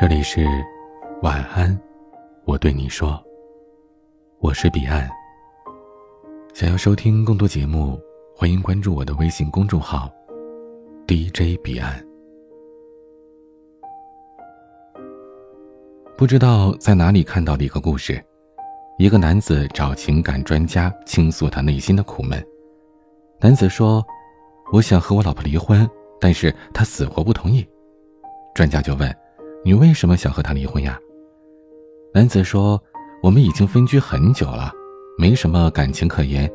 这里是晚安，我对你说，我是彼岸。想要收听更多节目，欢迎关注我的微信公众号 DJ 彼岸。不知道在哪里看到的一个故事，一个男子找情感专家倾诉他内心的苦闷。男子说：“我想和我老婆离婚，但是她死活不同意。”专家就问。你为什么想和他离婚呀？男子说：“我们已经分居很久了，没什么感情可言。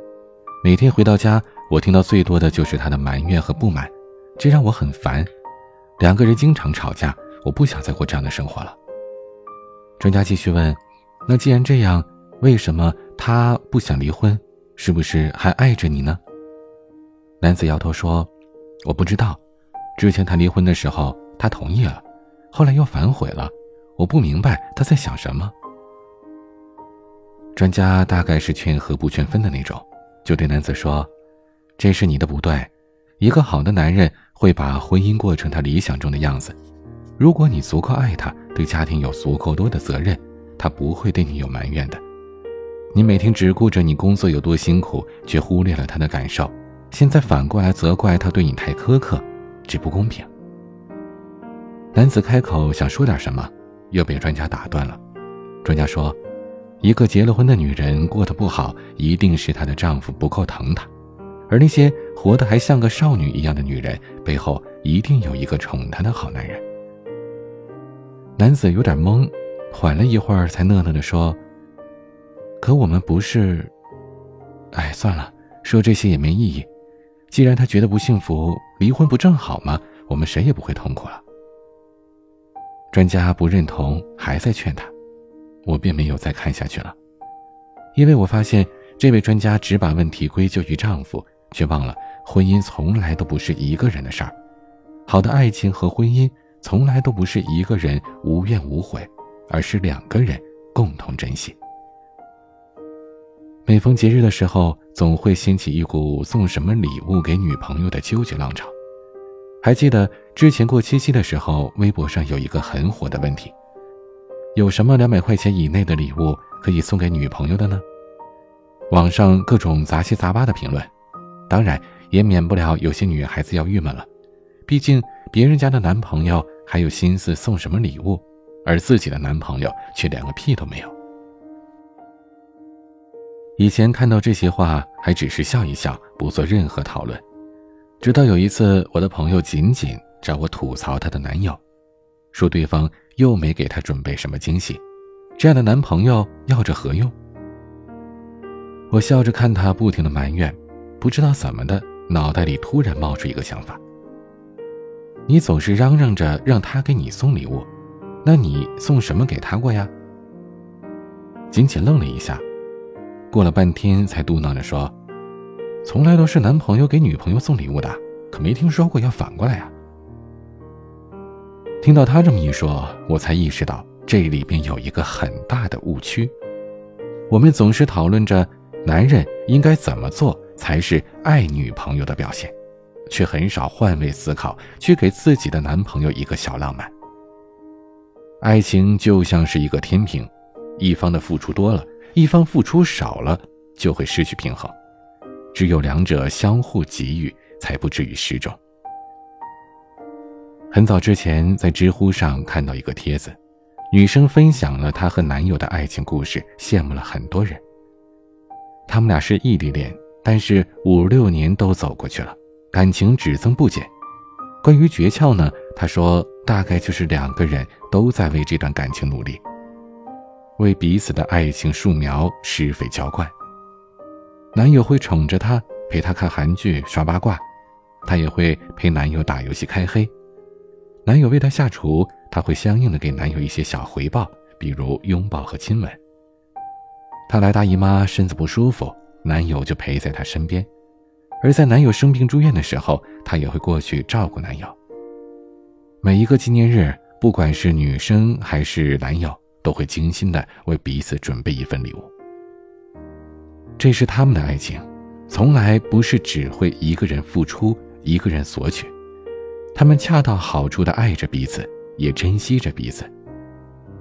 每天回到家，我听到最多的就是他的埋怨和不满，这让我很烦。两个人经常吵架，我不想再过这样的生活了。”专家继续问：“那既然这样，为什么他不想离婚？是不是还爱着你呢？”男子摇头说：“我不知道。之前谈离婚的时候，他同意了。”后来又反悔了，我不明白他在想什么。专家大概是劝和不劝分的那种，就对男子说：“这是你的不对。一个好的男人会把婚姻过成他理想中的样子。如果你足够爱他，对家庭有足够多的责任，他不会对你有埋怨的。你每天只顾着你工作有多辛苦，却忽略了他的感受，现在反过来责怪他对你太苛刻，这不公平。”男子开口想说点什么，又被专家打断了。专家说：“一个结了婚的女人过得不好，一定是她的丈夫不够疼她；而那些活得还像个少女一样的女人，背后一定有一个宠她的好男人。”男子有点懵，缓了一会儿才讷讷地说：“可我们不是……哎，算了，说这些也没意义。既然他觉得不幸福，离婚不正好吗？我们谁也不会痛苦了。”专家不认同，还在劝他，我便没有再看下去了，因为我发现这位专家只把问题归咎于丈夫，却忘了婚姻从来都不是一个人的事儿，好的爱情和婚姻从来都不是一个人无怨无悔，而是两个人共同珍惜。每逢节日的时候，总会掀起一股送什么礼物给女朋友的纠结浪潮。还记得之前过七夕的时候，微博上有一个很火的问题：有什么两百块钱以内的礼物可以送给女朋友的呢？网上各种杂七杂八的评论，当然也免不了有些女孩子要郁闷了，毕竟别人家的男朋友还有心思送什么礼物，而自己的男朋友却连个屁都没有。以前看到这些话，还只是笑一笑，不做任何讨论。直到有一次，我的朋友仅仅找我吐槽她的男友，说对方又没给她准备什么惊喜，这样的男朋友要着何用？我笑着看她不停的埋怨，不知道怎么的，脑袋里突然冒出一个想法：你总是嚷嚷着让他给你送礼物，那你送什么给他过呀？仅仅愣了一下，过了半天才嘟囔着说。从来都是男朋友给女朋友送礼物的，可没听说过要反过来呀。听到他这么一说，我才意识到这里边有一个很大的误区。我们总是讨论着男人应该怎么做才是爱女朋友的表现，却很少换位思考，去给自己的男朋友一个小浪漫。爱情就像是一个天平，一方的付出多了，一方付出少了，就会失去平衡。只有两者相互给予，才不至于失重。很早之前，在知乎上看到一个帖子，女生分享了她和男友的爱情故事，羡慕了很多人。他们俩是异地恋，但是五六年都走过去了，感情只增不减。关于诀窍呢，她说大概就是两个人都在为这段感情努力，为彼此的爱情树苗施肥浇灌。男友会宠着她，陪她看韩剧、刷八卦，她也会陪男友打游戏开黑。男友为她下厨，她会相应的给男友一些小回报，比如拥抱和亲吻。她来大姨妈，身子不舒服，男友就陪在她身边。而在男友生病住院的时候，她也会过去照顾男友。每一个纪念日，不管是女生还是男友，都会精心的为彼此准备一份礼物。这是他们的爱情，从来不是只会一个人付出，一个人索取。他们恰到好处的爱着彼此，也珍惜着彼此，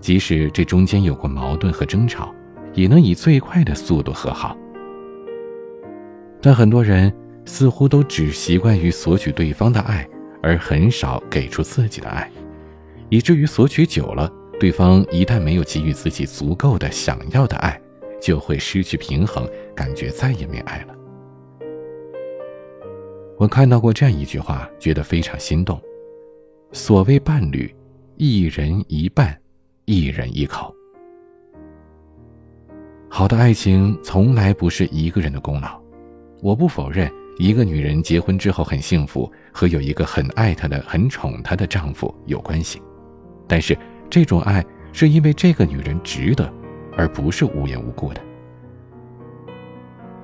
即使这中间有过矛盾和争吵，也能以最快的速度和好。但很多人似乎都只习惯于索取对方的爱，而很少给出自己的爱，以至于索取久了，对方一旦没有给予自己足够的想要的爱，就会失去平衡，感觉再也没爱了。我看到过这样一句话，觉得非常心动。所谓伴侣，一人一半，一人一口。好的爱情从来不是一个人的功劳。我不否认，一个女人结婚之后很幸福，和有一个很爱她的、很宠她的丈夫有关系。但是，这种爱是因为这个女人值得，而不是无缘无故的。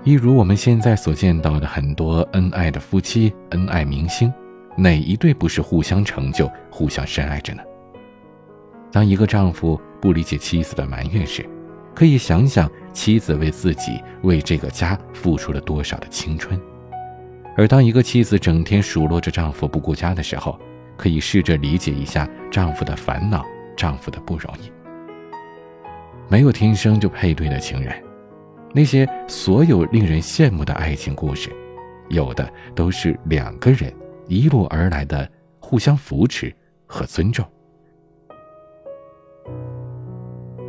一如我们现在所见到的很多恩爱的夫妻、恩爱明星，哪一对不是互相成就、互相深爱着呢？当一个丈夫不理解妻子的埋怨时，可以想想妻子为自己、为这个家付出了多少的青春；而当一个妻子整天数落着丈夫不顾家的时候，可以试着理解一下丈夫的烦恼、丈夫的不容易。没有天生就配对的情人。那些所有令人羡慕的爱情故事，有的都是两个人一路而来的互相扶持和尊重，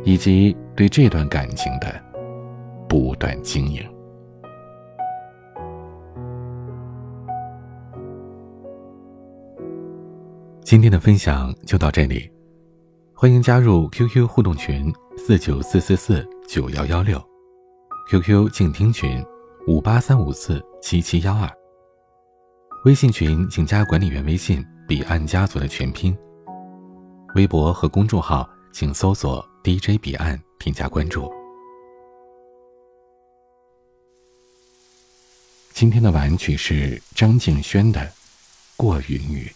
以及对这段感情的不断经营。今天的分享就到这里，欢迎加入 QQ 互动群四九四四四九幺幺六。QQ 静听群，五八三五四七七幺二。微信群请加管理员微信“彼岸家族”的全拼。微博和公众号请搜索 “DJ 彼岸”添加关注。今天的晚曲是张敬轩的《过云雨》。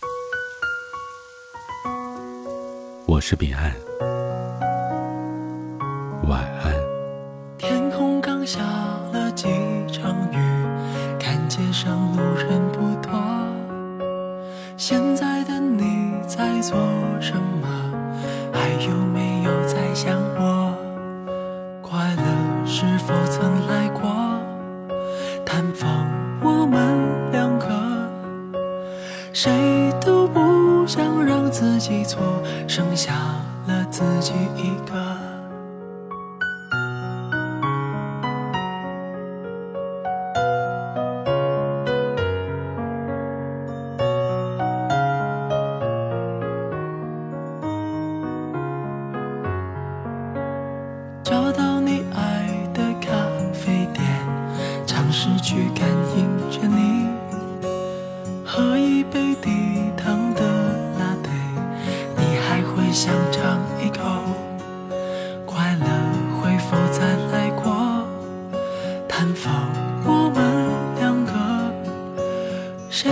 我是彼岸，下了几场雨，看街上路人不多。现在的你在做什么？还有没有在想我？快乐是否曾来过？探访我们两个，谁都不想让自己错，剩下了自己一个。想尝一口，快乐会否再来过？探访我们两个，谁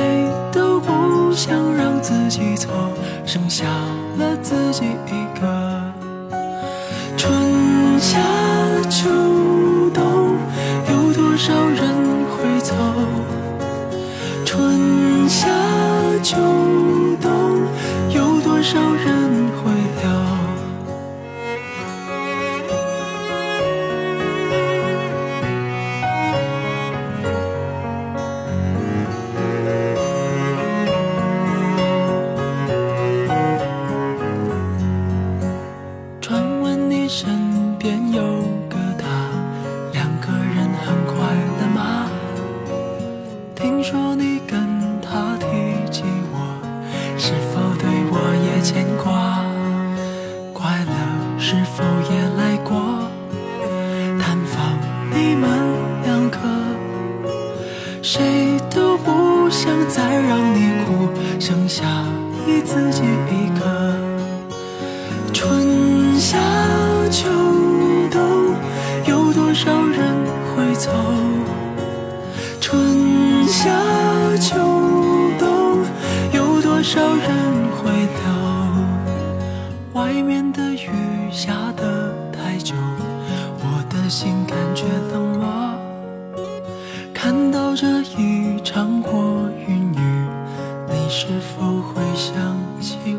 都不想让自己错，剩下了自己一是否也来过探访你们两个？谁都不想再让你哭，剩下你自己一个。春夏秋冬，有多少人会走？春夏秋冬，有多少人会留？外面的下得太久，我的心感觉冷漠。看到这一场过云雨，你是否会想起？